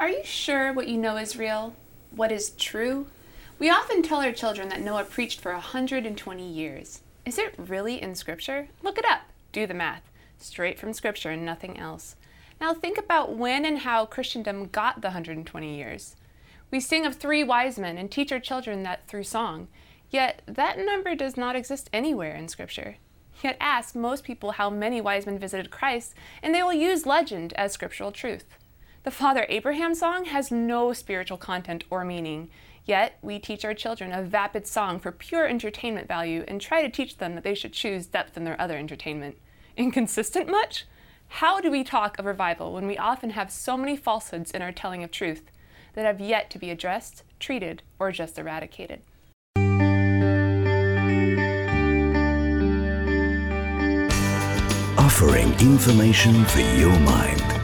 Are you sure what you know is real? What is true? We often tell our children that Noah preached for 120 years. Is it really in Scripture? Look it up. Do the math. Straight from Scripture and nothing else. Now think about when and how Christendom got the 120 years. We sing of three wise men and teach our children that through song, yet that number does not exist anywhere in Scripture. Yet ask most people how many wise men visited Christ, and they will use legend as scriptural truth. The Father Abraham song has no spiritual content or meaning, yet we teach our children a vapid song for pure entertainment value and try to teach them that they should choose depth in their other entertainment. Inconsistent much? How do we talk of revival when we often have so many falsehoods in our telling of truth that have yet to be addressed, treated, or just eradicated? Offering information for your mind.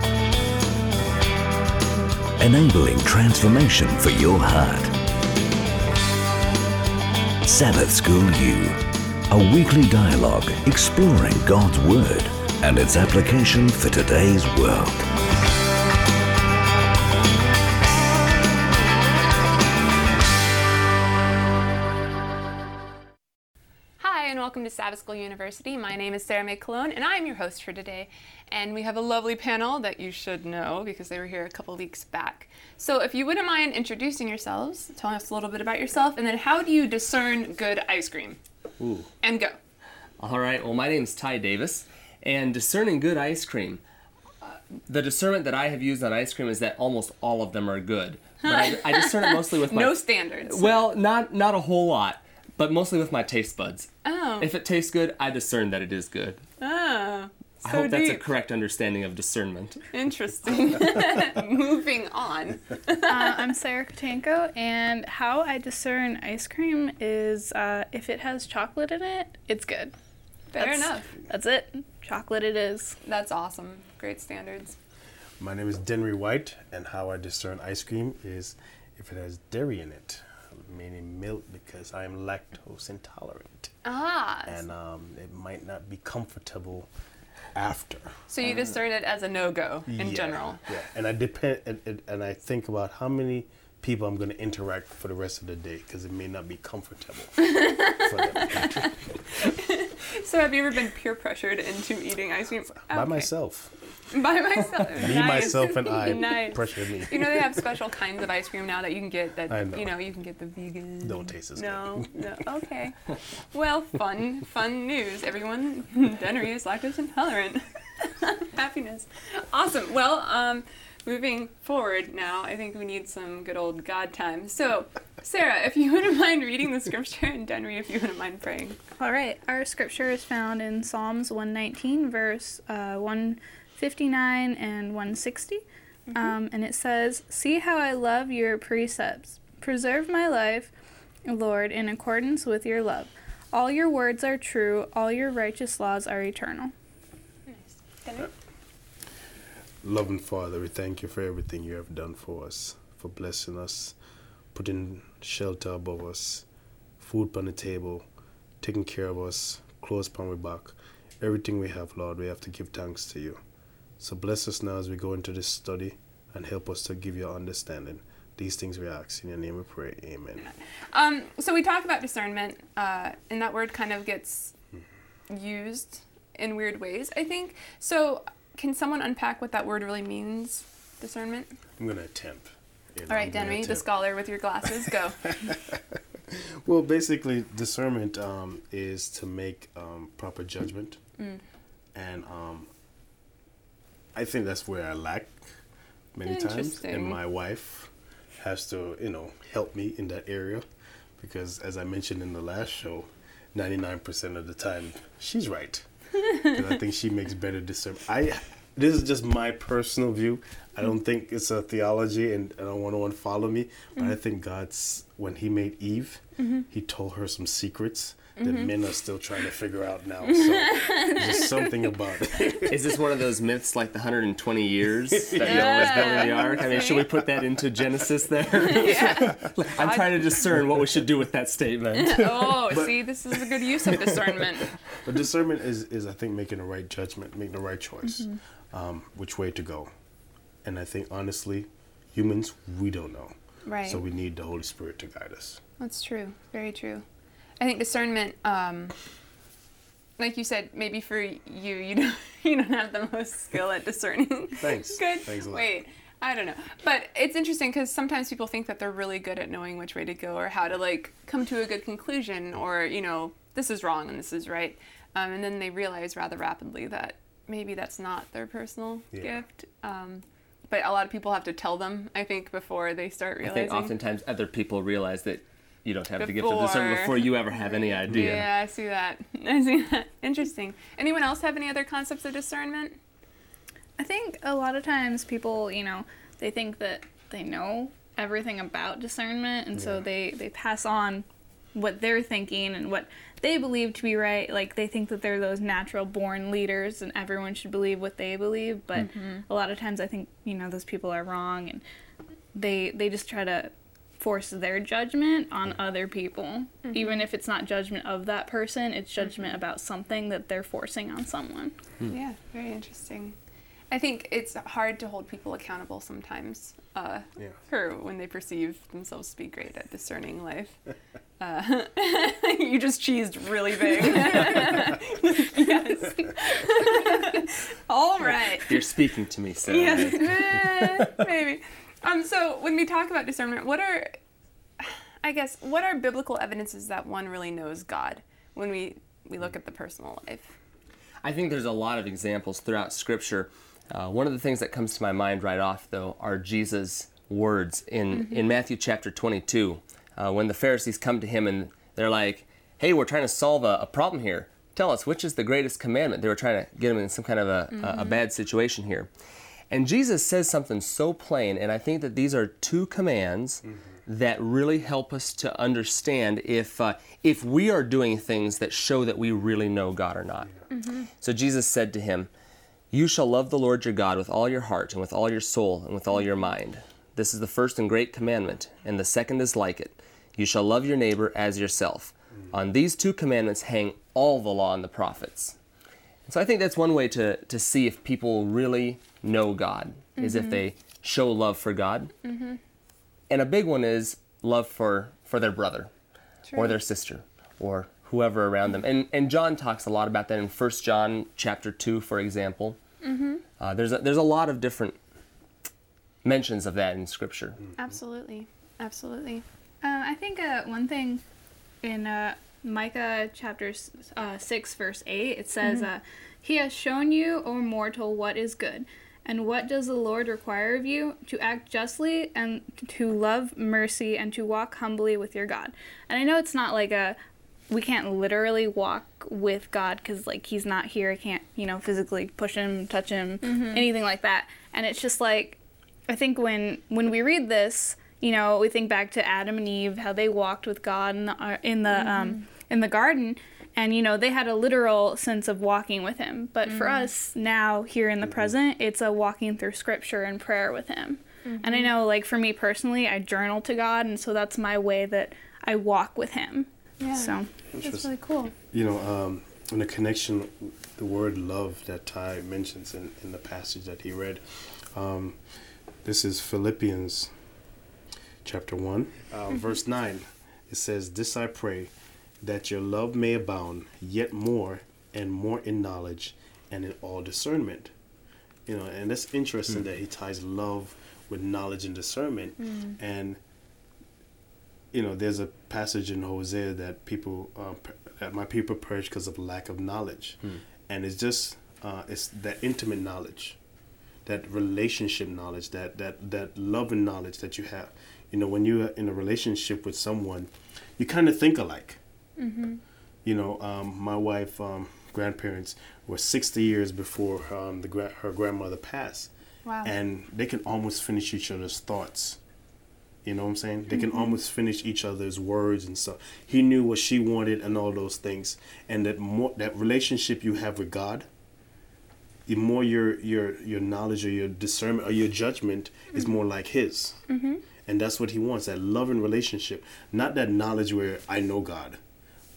Enabling transformation for your heart. Sabbath School U, a weekly dialogue exploring God's Word and its application for today's world. Sabbath School University. My name is Sarah May Cologne, and I am your host for today. And we have a lovely panel that you should know because they were here a couple weeks back. So, if you wouldn't mind introducing yourselves, telling us a little bit about yourself, and then how do you discern good ice cream? Ooh. And go. All right. Well, my name is Ty Davis, and discerning good ice cream. uh, The discernment that I have used on ice cream is that almost all of them are good. But I, I discern it mostly with my No standards. well, not not a whole lot, but mostly with my taste buds. Oh. If it tastes good, I discern that it is good. Oh. I So hope that's a correct understanding of discernment. Interesting. Moving on. Uh, I'm Sarah Katanko, and how I discern ice cream is uh, if it has chocolate in it, it's good. Fair That's- enough. That's it. Chocolate it is. That's awesome. Great standards. My name is Denry White, and how I discern ice cream is if it has dairy in it, meaning milk, because I am lactose intolerant, Ah. and um, it might not be comfortable after. So you discern it as a no go in Yeah, general. Yeah, and I depend, and, and I think about how many people I'm going to interact for the rest of the day, because it may not be comfortable. So have you ever been peer pressured into eating ice cream? By Okay. myself, By myself. me, Nice. myself, and I Nice. pressure me. You know they have special kinds of ice cream now that you can get that know. you know you can get the vegan. Don't taste as No, no. Okay. Well, fun, fun news, everyone. Denry is lactose intolerant. Happiness. Awesome. Well, um, moving forward now, I think we need some good old God time. So, Sarah, if you wouldn't mind reading the scripture, and Denry, if you wouldn't mind praying. All right. Our scripture is found in Psalms 119, verse uh, 159 and 160. Um, and it says, See how I love your precepts. Preserve my life, Lord, in accordance with your love. All your words are true, all your righteous laws are eternal. Denry? Loving Father, we thank you for everything you have done for us, for blessing us, putting shelter above us, food on the table, taking care of us, clothes upon our back. Everything we have, Lord, we have to give thanks to you. So bless us now as we go into this study and help us to give you understanding. These things we ask. In your name we pray. Amen. Um, so we talk about discernment, uh, and that word kind of gets used in weird ways, I think. So can someone unpack what that word really means, discernment? I'm going to attempt. All right, Denry, the scholar with your glasses, go. Well, basically, discernment um, is to make um, proper judgment, and um, I think that's where I lack many times, and my wife has to, you know, help me in that area because, as I mentioned in the last show, ninety-nine percent of the time she's right. I think she makes better discernment. I this is just my personal view. I don't think it's a theology, and I don't want to follow me. But I mm-hmm. think God's when He made Eve, mm-hmm. He told her some secrets that men are still trying to figure out now. So there's just something about it. Is this one of those myths like the 120 years that Noah was building the ark? I mean, should we put that into Genesis there? I'm trying to discern what we should do with that statement. oh, see, this is a good use of discernment. But discernment is, is I think making the right judgment, making the right choice, um, which way to go. And I think honestly, humans, we don't know. Right. So we need the Holy Spirit to guide us. That's true. Very true. I think discernment, um, like you said, maybe for you, you don't, you don't have the most skill at discerning. Thanks. good. Thanks a lot. Wait, I don't know. But it's interesting because sometimes people think that they're really good at knowing which way to go or how to like come to a good conclusion or you know this is wrong and this is right, um, and then they realize rather rapidly that maybe that's not their personal Yeah. gift. Um, but a lot of people have to tell them, I think, before they start realizing. I think oftentimes other people realize that you don't have the gift of discernment Before. before you ever have any idea. Yeah, I see that. I see that. Interesting. Anyone else have any other concepts of discernment? I think a lot of times people, you know, they think that they know everything about discernment, and so they they pass on what they're thinking and what they believe to be right. Like they think that they're those natural born leaders, and everyone should believe what they believe. But mm-hmm. a lot of times, I think you know those people are wrong, and they they just try to force their judgment on other people even if it's not judgment of that person it's judgment about something that they're forcing on someone Yeah, very interesting. I think it's hard to hold people accountable sometimes uh, Yeah. for when they perceive themselves to be great at discerning life. Uh, you just cheesed really big. yes. All right. You're speaking to me, Sarah. Yes, maybe. Um, so when we talk about discernment, what are, I guess, what are biblical evidences that one really knows God when we we look at the personal life? I think there's a lot of examples throughout Scripture. Uh, one of the things that comes to my mind right off, though, are Jesus' words in, in Matthew chapter 22, uh, when the Pharisees come to him and they're like, "Hey, we're trying to solve a, a problem here. Tell us which is the greatest commandment." They were trying to get him in some kind of a, a, a bad situation here, and Jesus says something so plain, and I think that these are two commands mm-hmm. that really help us to understand if uh, if we are doing things that show that we really know God or not. Mm-hmm. So Jesus said to him, You shall love the Lord your God with all your heart, and with all your soul, and with all your mind. This is the first and great commandment, and the second is like it. You shall love your neighbor as yourself. Mm. On these two commandments hang all the law and the prophets. So I think that's one way to, to see if people really know God, is if they show love for God. And a big one is love for, for their brother or their sister or whoever around them. And, and John talks a lot about that in 1 John chapter 2, for example. Uh, there's, a, there's a lot of different mentions of that in Scripture. Absolutely, absolutely. Uh, I think uh, one thing in uh, Micah chapter uh, 6, verse 8, it says, uh, He has shown you, O mortal, what is good. And what does the Lord require of you? To act justly and to love mercy and to walk humbly with your God. And I know it's not like a, we can't literally walk with God because like he's not here. I can't, you know, physically push him, touch him, anything like that. And it's just like, I think when when we read this, you know, we think back to Adam and Eve, how they walked with God in the uh, in the um, in the garden, and you know they had a literal sense of walking with Him. But for us now, here in the present, it's a walking through Scripture and prayer with Him. And I know, like for me personally, I journal to God, and so that's my way that I walk with Him. Yeah, So that's really cool. You know, um, in the connection, the word love that Ty mentions in, in the passage that he read, um, this is Philippians chapter 1, uh, verse 9. It says, This I pray, that your love may abound yet more and more in knowledge and in all discernment. You know, and that's interesting that he ties love with knowledge and discernment. And you know, there's a passage in Hosea that people, uh, per- that my people perish because of lack of knowledge, and it's just, uh, it's that intimate knowledge, that relationship knowledge, that that that love and knowledge that you have. You know, when you're in a relationship with someone, you kind of think alike. You know, um, my wife, um, grandparents were 60 years before um, the gra- her grandmother passed, Wow. and they can almost finish each other's thoughts. You know what I'm saying? They can almost finish each other's words and stuff. He knew what she wanted and all those things. And that more that relationship you have with God, the more your your your knowledge or your discernment or your judgment is more like His. And that's what He wants that loving relationship, not that knowledge where I know God,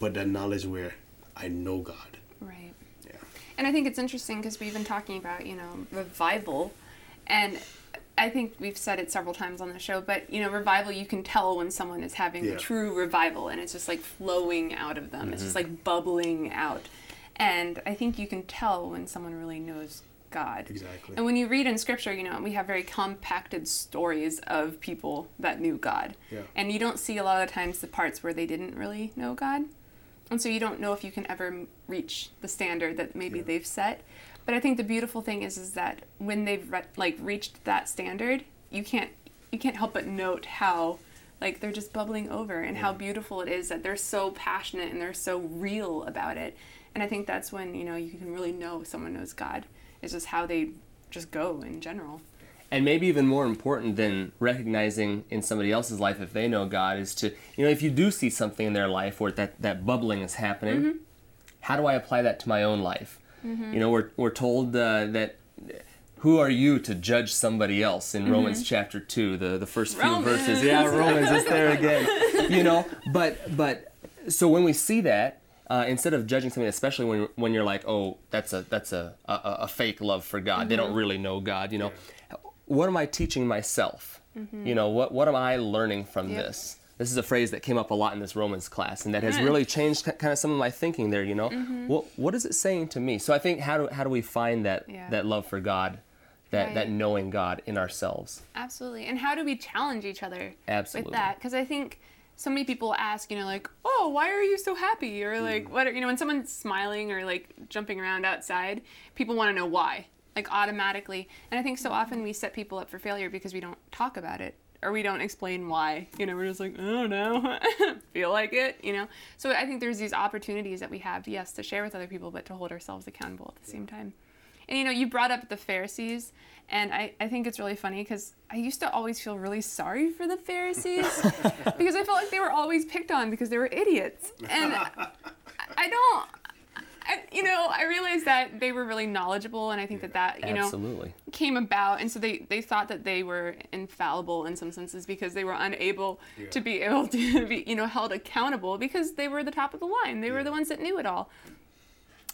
but that knowledge where I know God. Right. Yeah. And I think it's interesting because we've been talking about, you know, revival. And I think we've said it several times on the show, but you know, revival you can tell when someone is having Yeah. true revival and it's just like flowing out of them. It's just mm-hmm. like bubbling out. And I think you can tell when someone really knows God. Exactly. And when you read in scripture, you know, we have very compacted stories of people that knew God. Yeah. And you don't see a lot of times the parts where they didn't really know God. And so you don't know if you can ever reach the standard that maybe Yeah. they've set. But I think the beautiful thing is is that when they've re- like reached that standard, you can't you can't help but note how like they're just bubbling over and how beautiful it is that they're so passionate and they're so real about it. And I think that's when, you know, you can really know someone knows God. Is just how they just go in general. And maybe even more important than recognizing in somebody else's life if they know God is to you know if you do see something in their life where that that bubbling is happening, how do I apply that to my own life? You know, we're we're told uh, that. Who are you to judge somebody else in Romans chapter two, the, the first few verses? Yeah, Romans is there again. You know, but but so when we see that, uh, instead of judging something, especially when when you're like, oh, that's a that's a a, a fake love for God. They don't really know God. You know, what am I teaching myself? Mm-hmm. You know, what what am I learning from Yep. this? This is a phrase that came up a lot in this Romans class, and that has really changed kind of some of my thinking there. You know, mm-hmm. what what is it saying to me? So I think how do how do we find that Yeah. that love for God, that that knowing God in ourselves? Absolutely. And how do we challenge each other Absolutely. with that? Because I think so many people ask, you know, like, oh, why are you so happy? Or like, mm. what are, you know, when someone's smiling or like jumping around outside, people want to know why, like automatically. And I think so often we set people up for failure because we don't talk about it or we don't explain why. You know, we're just like, oh no, feel like it, you know? So I think there's these opportunities that we have, yes, to share with other people, but to hold ourselves accountable at the same time. And you know, you brought up the Pharisees, and I, I think it's really funny because I used to always feel really sorry for the Pharisees because I felt like they were always picked on because they were idiots. And I, I don't, I, you know, I realized that they were really knowledgeable, and I think that that, you know, came about and so they they thought that they were infallible in some senses because they were unable to be able to be you know held accountable because they were the top of the line. They were the ones that knew it all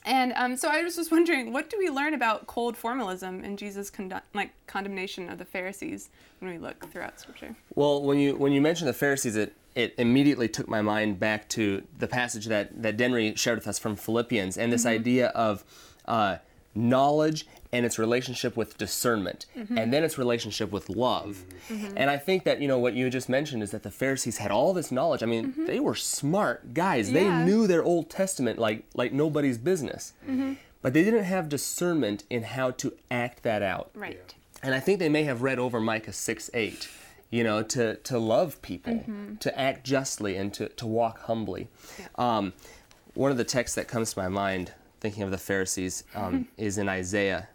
and um, so I was just wondering, what do we learn about cold formalism and Jesus' condo- like condemnation of the Pharisees when we look throughout Scripture? Well, when you when you mentioned the Pharisees, it it immediately took my mind back to the passage that that Denry shared with us from Philippians, and this idea of uh, knowledge and its relationship with discernment, mm-hmm. and then its relationship with love. Mm-hmm. Mm-hmm. And I think that you know what you just mentioned is that the Pharisees had all this knowledge. I mean, they were smart guys. They knew their Old Testament like like nobody's business, but they didn't have discernment in how to act that out. Right. And I think they may have read over Micah 6 8, you know, to, to love people, to act justly, and to, to walk humbly. Um, one of the texts that comes to my mind, thinking of the Pharisees, um, is in Isaiah.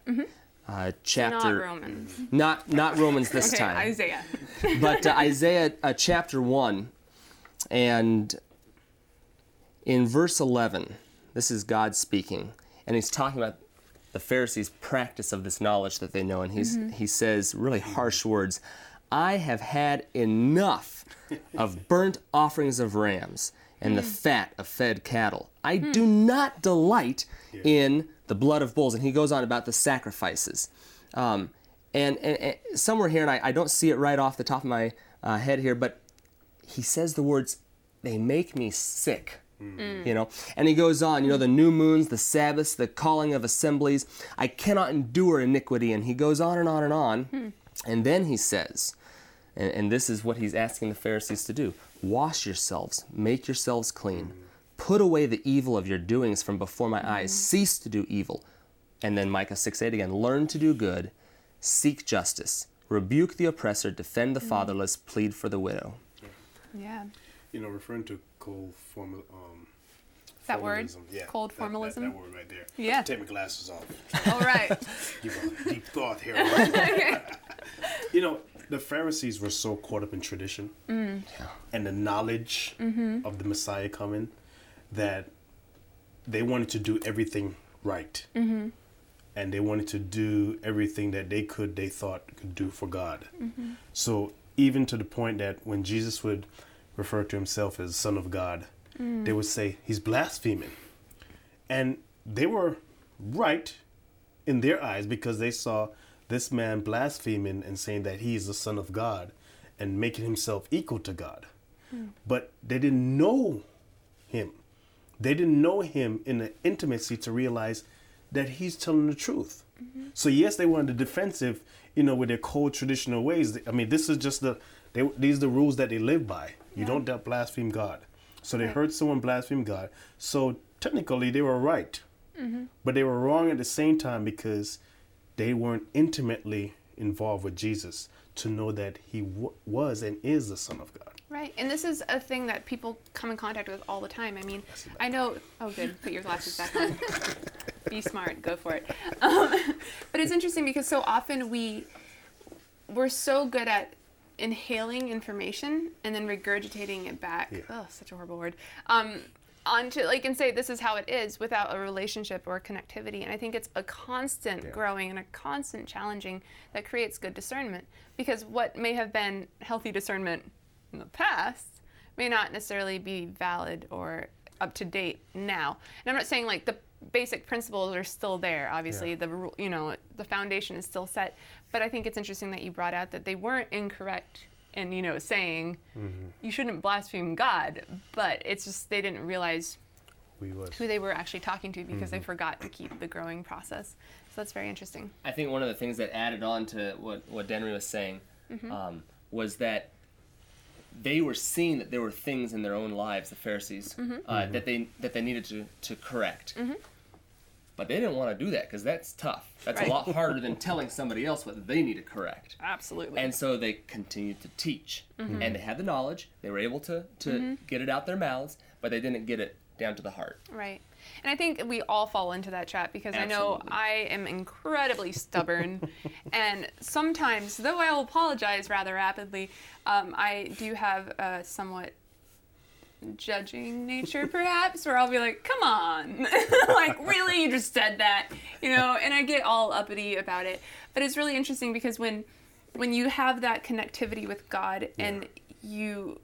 Uh, chapter Not Romans. not not Romans this Okay, time Isaiah. but uh, Isaiah uh, chapter 1 and in verse 11 this is God speaking and he's talking about the Pharisees practice of this knowledge that they know and he's he says really harsh words I have had enough of burnt offerings of rams and the fat of fed cattle I do not delight in the blood of bulls and he goes on about the sacrifices um, and, and, and somewhere here, and I, I don't see it right off the top of my uh, head here, but he says the words, they make me sick. You know, and he goes on, you know, the new moons, the Sabbaths, the calling of assemblies. I cannot endure iniquity. And he goes on and on and on. And then he says, and, and this is what he's asking the Pharisees to do wash yourselves, make yourselves clean, put away the evil of your doings from before my eyes, cease to do evil. And then Micah 6 8 again, learn to do good, seek justice, rebuke the oppressor, defend the fatherless, plead for the widow. Yeah. You know, referring to cold formal, um, That word? Yeah, Cold that- that- formalism? That, word right there. Yeah. Take my glasses off. All right. Give a deep thought here. you know, the Pharisees were so caught up in tradition Mm. and the knowledge Mm-hmm. of the Messiah coming that they wanted to do everything right. Mm-hmm. And they wanted to do everything that they could, they thought could do for God. Mm-hmm. So even to the point that when Jesus would refer to himself as Son of God, Mm. they would say he's blaspheming. And they were right in their eyes because they saw this man blaspheming and saying that he is the son of God and making himself equal to God. But they didn't know him. They didn't know him in the intimacy to realize that he's telling the truth. So yes, they were on the defensive, you know, with their cold traditional ways. I mean, this is just the they, these are the rules that they live by. You don't blaspheme God. So they Right. heard someone blaspheme God. So technically, they were right, but they were wrong at the same time because they weren't intimately involved with Jesus to know that he w- was and is the Son of God. Right, and this is a thing that people come in contact with all the time. I mean, I know. Oh, good. Put your glasses back on. Be smart. Go for it. Um, but it's interesting because so often we we're so good at inhaling information and then regurgitating it back. Yeah. Oh, such a horrible word. Um, onto like and say this is how it is without a relationship or connectivity. And I think it's a constant Yeah. growing and a constant challenging that creates good discernment because what may have been healthy discernment in the past may not necessarily be valid or up to date now. And I'm not saying like the basic principles are still there. Obviously, Yeah. the you know the foundation is still set. But I think it's interesting that you brought out that they weren't incorrect in you know saying mm-hmm. you shouldn't blaspheme God, but it's just they didn't realize We was. who they were actually talking to because they mm-hmm. forgot to keep the growing process. So that's very interesting. I think one of the things that added on to what what Denry was saying mm-hmm. um, was that they were seeing that there were things in their own lives, the Pharisees, uh, that they that they needed to to correct. But they didn't want to do that because that's tough. That's Right. a lot harder than telling somebody else what they need to correct. Absolutely. And so they continued to teach, Mm-hmm. and they had the knowledge. They were able to to get it out their mouths, but they didn't get it down to the heart. Right. And I think we all fall into that trap because I know I am incredibly stubborn. and sometimes, though I will apologize rather rapidly, um, I do have a somewhat judging nature perhaps where I'll be like, come on, like really you just said that, you know, and I get all uppity about it. But it's really interesting because when when you have that connectivity with God and you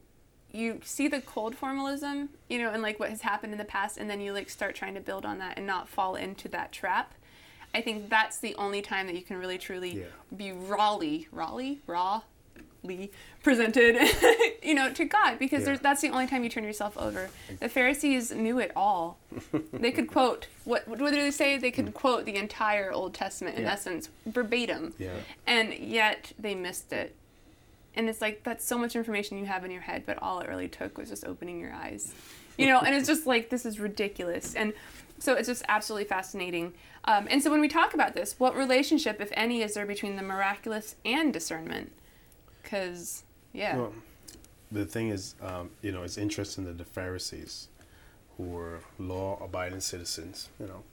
you see the cold formalism, you know, and like what has happened in the past, and then you like start trying to build on that and not fall into that trap. I think that's the only time that you can really truly Yeah. be rawly, rawly, rawly presented, you know, to God, because Yeah. that's the only time you turn yourself over. The Pharisees knew it all. they could quote what what do they say? They could quote the entire Old Testament in Yeah. essence verbatim, Yeah. and yet they missed it. And it's like that's so much information you have in your head, but all it really took was just opening your eyes. You know, and it's just like this is ridiculous. And so it's just absolutely fascinating. Um, and so when we talk about this, what relationship, if any, is there between the miraculous and discernment? Because yeah, Well, the thing is, um, you know, it's interesting that the Pharisees, who were law-abiding citizens, you know,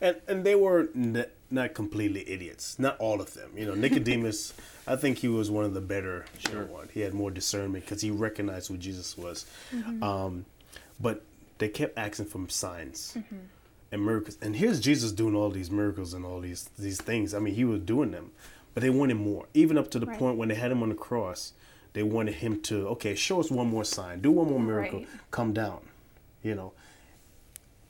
and and they were n- not completely idiots. Not all of them. You know, Nicodemus, I think he was one of the better know, one. He had more discernment because he recognized who Jesus was. Um, but they kept asking for signs. And miracles, and here's Jesus doing all these miracles and all these these things. I mean, he was doing them, but they wanted more. Even up to the Right. point when they had him on the cross, they wanted him to okay, show us one more sign, do one more miracle, Right. come down, you know.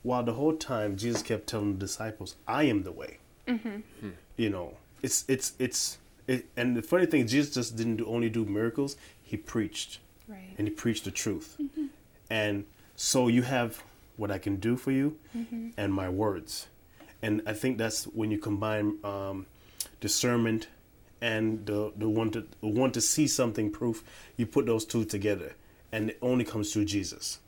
While the whole time Jesus kept telling the disciples, "I am the way." Mm-hmm. You know, it's it's it's it, and the funny thing, Jesus just didn't do, only do miracles; he preached right, and he preached the truth. Mm-hmm. And so you have what I can do for you mm-hmm. and my words. And I think that's when you combine um, discernment and the, the one to one to see something proof, you put those two together and it only comes through Jesus.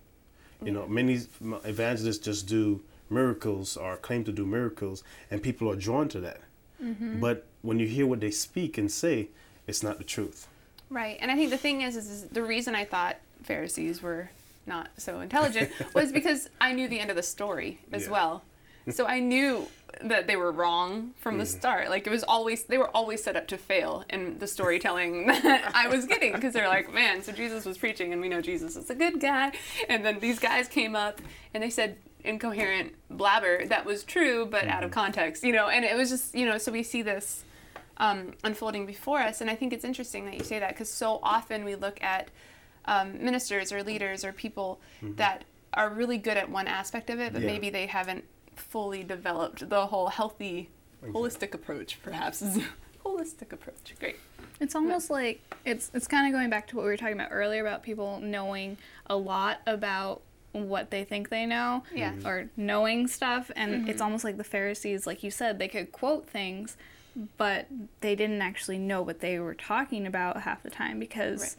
You know, many evangelists just do miracles or claim to do miracles and people are drawn to that. Mm-hmm. But when you hear what they speak and say, it's not the truth. right. And I think the thing is, is, is the reason I thought Pharisees were not so intelligent was because I knew the end of the story as Yeah. well. So I knew that they were wrong from the start. Like it was always they were always set up to fail in the storytelling that I was getting because they're like, man, so Jesus was preaching and we know Jesus is a good guy, and then these guys came up and they said incoherent blabber that was true but out of context, you know, and it was just you know so we see this um, unfolding before us. And I think it's interesting that you say that because so often we look at um, ministers or leaders or people that are really good at one aspect of it, but Yeah. maybe they haven't fully developed the whole healthy, holistic approach, perhaps is holistic approach. Great. It's almost like it's it's kind of going back to what we were talking about earlier about people knowing a lot about what they think they know Yeah. Mm-hmm. or knowing stuff and mm-hmm. it's almost like the Pharisees like you said they could quote things but they didn't actually know what they were talking about half the time because Right.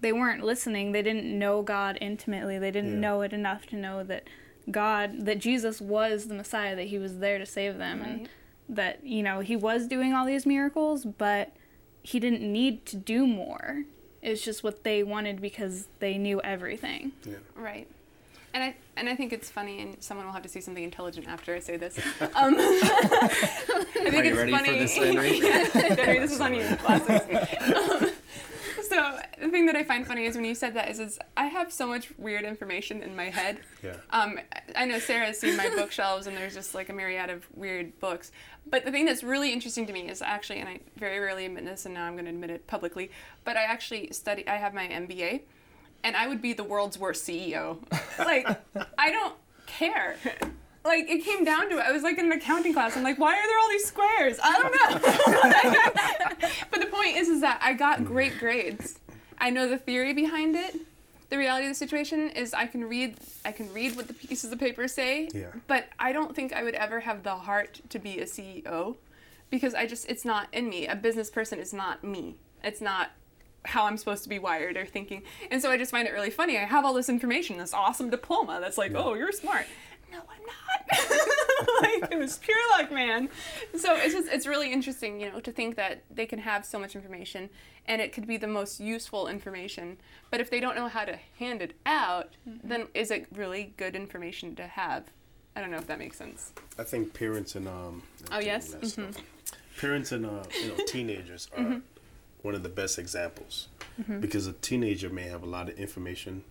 they weren't listening they didn't know God intimately they didn't Yeah. know it enough to know that God that Jesus was the Messiah that he was there to save them Right. and that you know he was doing all these miracles but he didn't need to do more it's just what they wanted because they knew everything Yeah. Right. And I and I think it's funny, and someone will have to say something intelligent after I say this. Um, I think Are you it's ready for funny. this, Denry? Denry, this is on you. Glasses. Um, so the thing that I find funny is when you said that is, is I have so much weird information in my head. Yeah. Um, I know Sarah's seen my bookshelves, and there's just like a myriad of weird books. But the thing that's really interesting to me is actually, and I very rarely admit this, and now I'm going to admit it publicly, but I actually study. I have my MBA, and I would be the world's worst CEO. Like, I don't care. Like it came down to it. I was like in an accounting class. I'm like, why are there all these squares? I don't know. but the point is, is that I got great grades. I know the theory behind it. The reality of the situation is, I can read. I can read what the pieces of paper say. Yeah. But I don't think I would ever have the heart to be a CEO, because I just it's not in me. A business person is not me. It's not how I'm supposed to be wired or thinking. And so I just find it really funny. I have all this information, this awesome diploma that's like, oh, you're smart. No, I'm not. like it was pure luck, man. So it's just it's really interesting, you know, to think that they can have so much information and it could be the most useful information. But if they don't know how to hand it out, then is it really good information to have? I don't know if that makes sense. I think parents and um. Oh, yes? that's stuff. Parents and uh, you know teenagers are one of the best examples because a teenager may have a lot of information,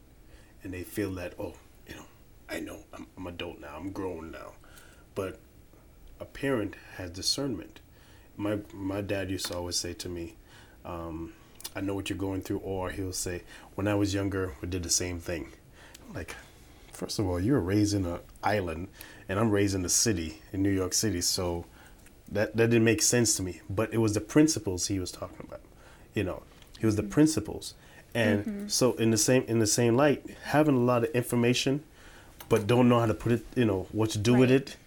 and they feel that oh you know I know I'm, I'm adult now I'm grown now, but a parent has discernment. My my dad used to always say to me, um, "I know what you're going through," or he'll say, "When I was younger, we did the same thing." Like, first of all, you're raised in an island, and I'm raised in a city in New York City, so that that didn't make sense to me. But it was the principles he was talking about. You know, he was the principles, and so in the same in the same light, having a lot of information, but don't know how to put it. You know what to do with it,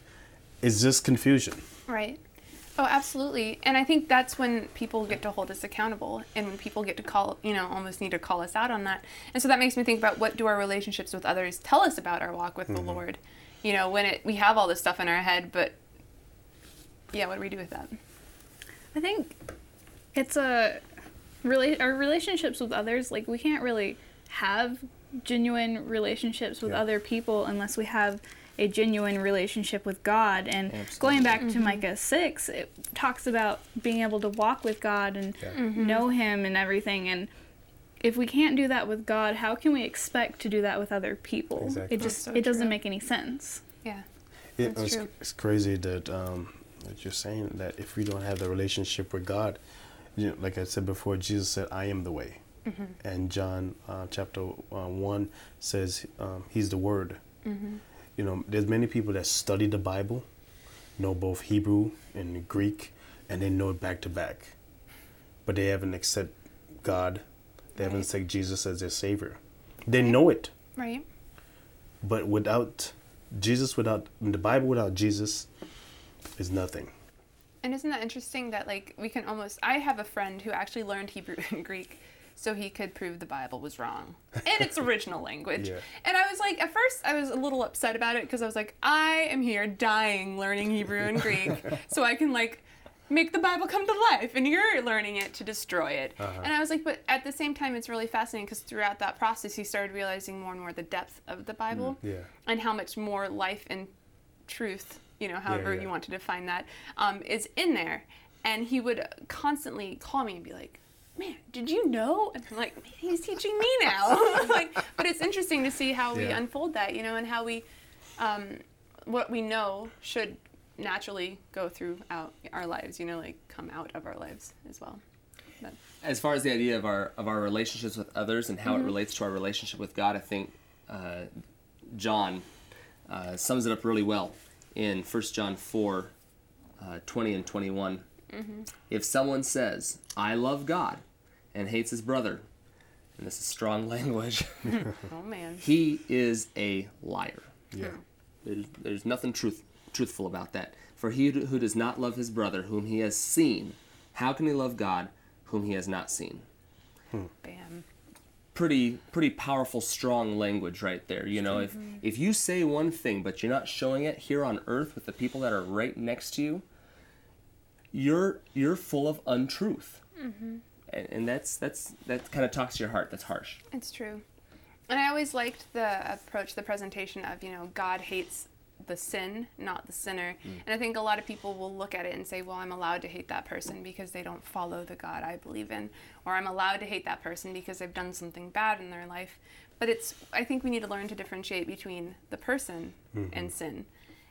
is just confusion. Right. Oh, absolutely. And I think that's when people get to hold us accountable and when people get to call, you know, almost need to call us out on that. And so that makes me think about what do our relationships with others tell us about our walk with the mm-hmm. Lord? You know, when it we have all this stuff in our head, but yeah, what do we do with that? i think it's a really our relationships with others like we can't really have genuine relationships with Yeah. other people unless we have a genuine relationship with God. And Absolutely. going back to Micah 6, it talks about being able to walk with God and know Him and everything. And if we can't do that with God, how can we expect to do that with other people? Exactly. It just so it doesn't true. make any sense. Yeah. It, That's it's, true. it's crazy that um, that you're saying that if we don't have the relationship with God, you know, like I said before, Jesus said, "I am the way," Mm-hmm. and John uh, chapter uh, one says um, He's the Word. Mm-hmm. You know, there's many people that study the Bible, know both Hebrew and Greek, and they know it back to back, but they haven't accepted God. They haven't Right. accepted Jesus as their Savior. They know it, Right. but without Jesus, without the Bible, without Jesus, is nothing. And isn't that interesting that like we can almost I have a friend who actually learned Hebrew and Greek so he could prove the Bible was wrong in its original language. Yeah. And I was like at first I was a little upset about it because I was like I am here dying learning Hebrew and Greek so I can like make the Bible come to life and you're learning it to destroy it. And I was like but at the same time it's really fascinating because throughout that process he started realizing more and more the depth of the Bible Yeah. and how much more life and truth, you know, however yeah. you want to define that, um, is in there. And he would constantly call me and be like, "Man, did you know?" And I'm like, "Man, he's teaching me now." like, but it's interesting to see how we Yeah. unfold that, you know, and how we, um, what we know should naturally go throughout our lives, you know, like come out of our lives as well. But, as far as the idea of our of our relationships with others and how it relates to our relationship with God, I think uh, John uh, sums it up really well in 1 John 4, uh, 20 and 21. If someone says, I love God, and hates his brother, and this is strong language, Oh man. he is a liar. Yeah. Hmm. There's, there's nothing truth, truthful about that. For he who does not love his brother, whom he has seen, how can he love God, whom he has not seen? Hmm. Bam. Pretty, pretty powerful, strong language right there. You know, if mm-hmm. if you say one thing but you're not showing it here on earth with the people that are right next to you, you're you're full of untruth, mm-hmm. And, and that's that's that kind of talks to your heart. That's harsh. It's true. And I always liked the approach, the presentation of, you know, God hates the sin, not the sinner. And I think a lot of people will look at it and say, well, I'm allowed to hate that person because they don't follow the God I believe in. Or I'm allowed to hate that person because they've done something bad in their life. But it's, I think we need to learn to differentiate between the person and sin.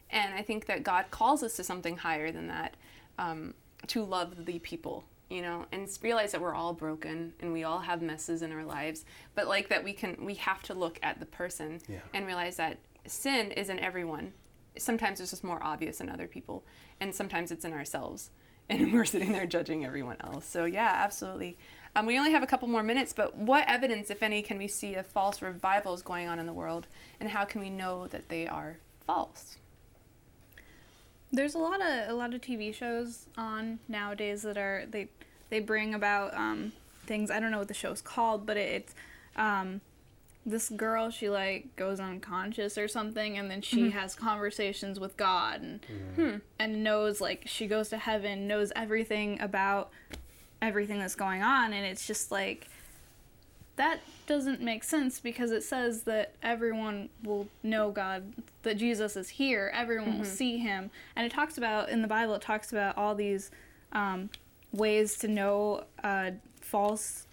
And I think that God calls us to something higher than that, um, to love the people, you know, and realize that we're all broken and we all have messes in our lives. But like that, we can, we have to look at the person Yeah. and realize that sin is in everyone. Sometimes it's just more obvious in other people, and sometimes it's in ourselves, and we're sitting there judging everyone else. So yeah, absolutely. Um, we only have a couple more minutes, but what evidence, if any, can we see of false revivals going on in the world, and how can we know that they are false? There's a lot of a lot of TV shows on nowadays that are they they bring about um, things. I don't know what the show's called, but it, it's um, this girl. She like goes unconscious or something, and then she has conversations with God and and knows like she goes to heaven, knows everything about everything that's going on, and it's just like that doesn't make sense because it says that everyone will know God, that Jesus is here, everyone will see him. And it talks about, in the Bible, it talks about all these um, ways to know uh, false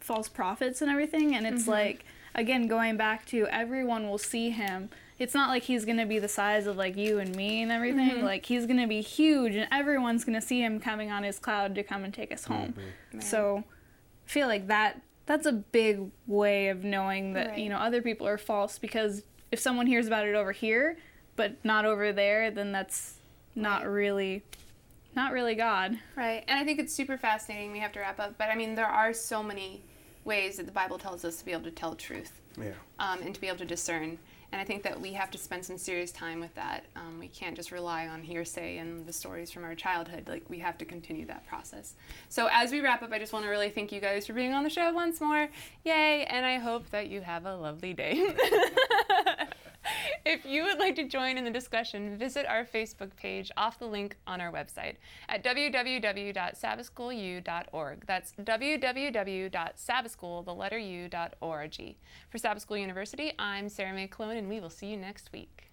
false prophets and everything. And it's like again going back to everyone will see him. It's not like he's gonna be the size of like you and me and everything. Like he's gonna be huge and everyone's gonna see him coming on his cloud to come and take us home. So i feel like that that's a big way of knowing that you know other people are false because if someone hears about it over here but not over there then that's not really not really god Right. And I think it's super fascinating. We have to wrap up. But I mean, there are so many ways that the Bible tells us to be able to tell truth Yeah. um, and to be able to discern. And I think that we have to spend some serious time with that. Um, we can't just rely on hearsay and the stories from our childhood. Like, we have to continue that process. So, as we wrap up, I just want to really thank you guys for being on the show once more. Yay! And I hope that you have a lovely day. If you would like to join in the discussion, visit our Facebook page off the link on our website at www.sabbathschoolu.org. That's www.sabbathschool, the letter u.org. For Sabbath School University, I'm Sarah May Clone, and we will see you next week.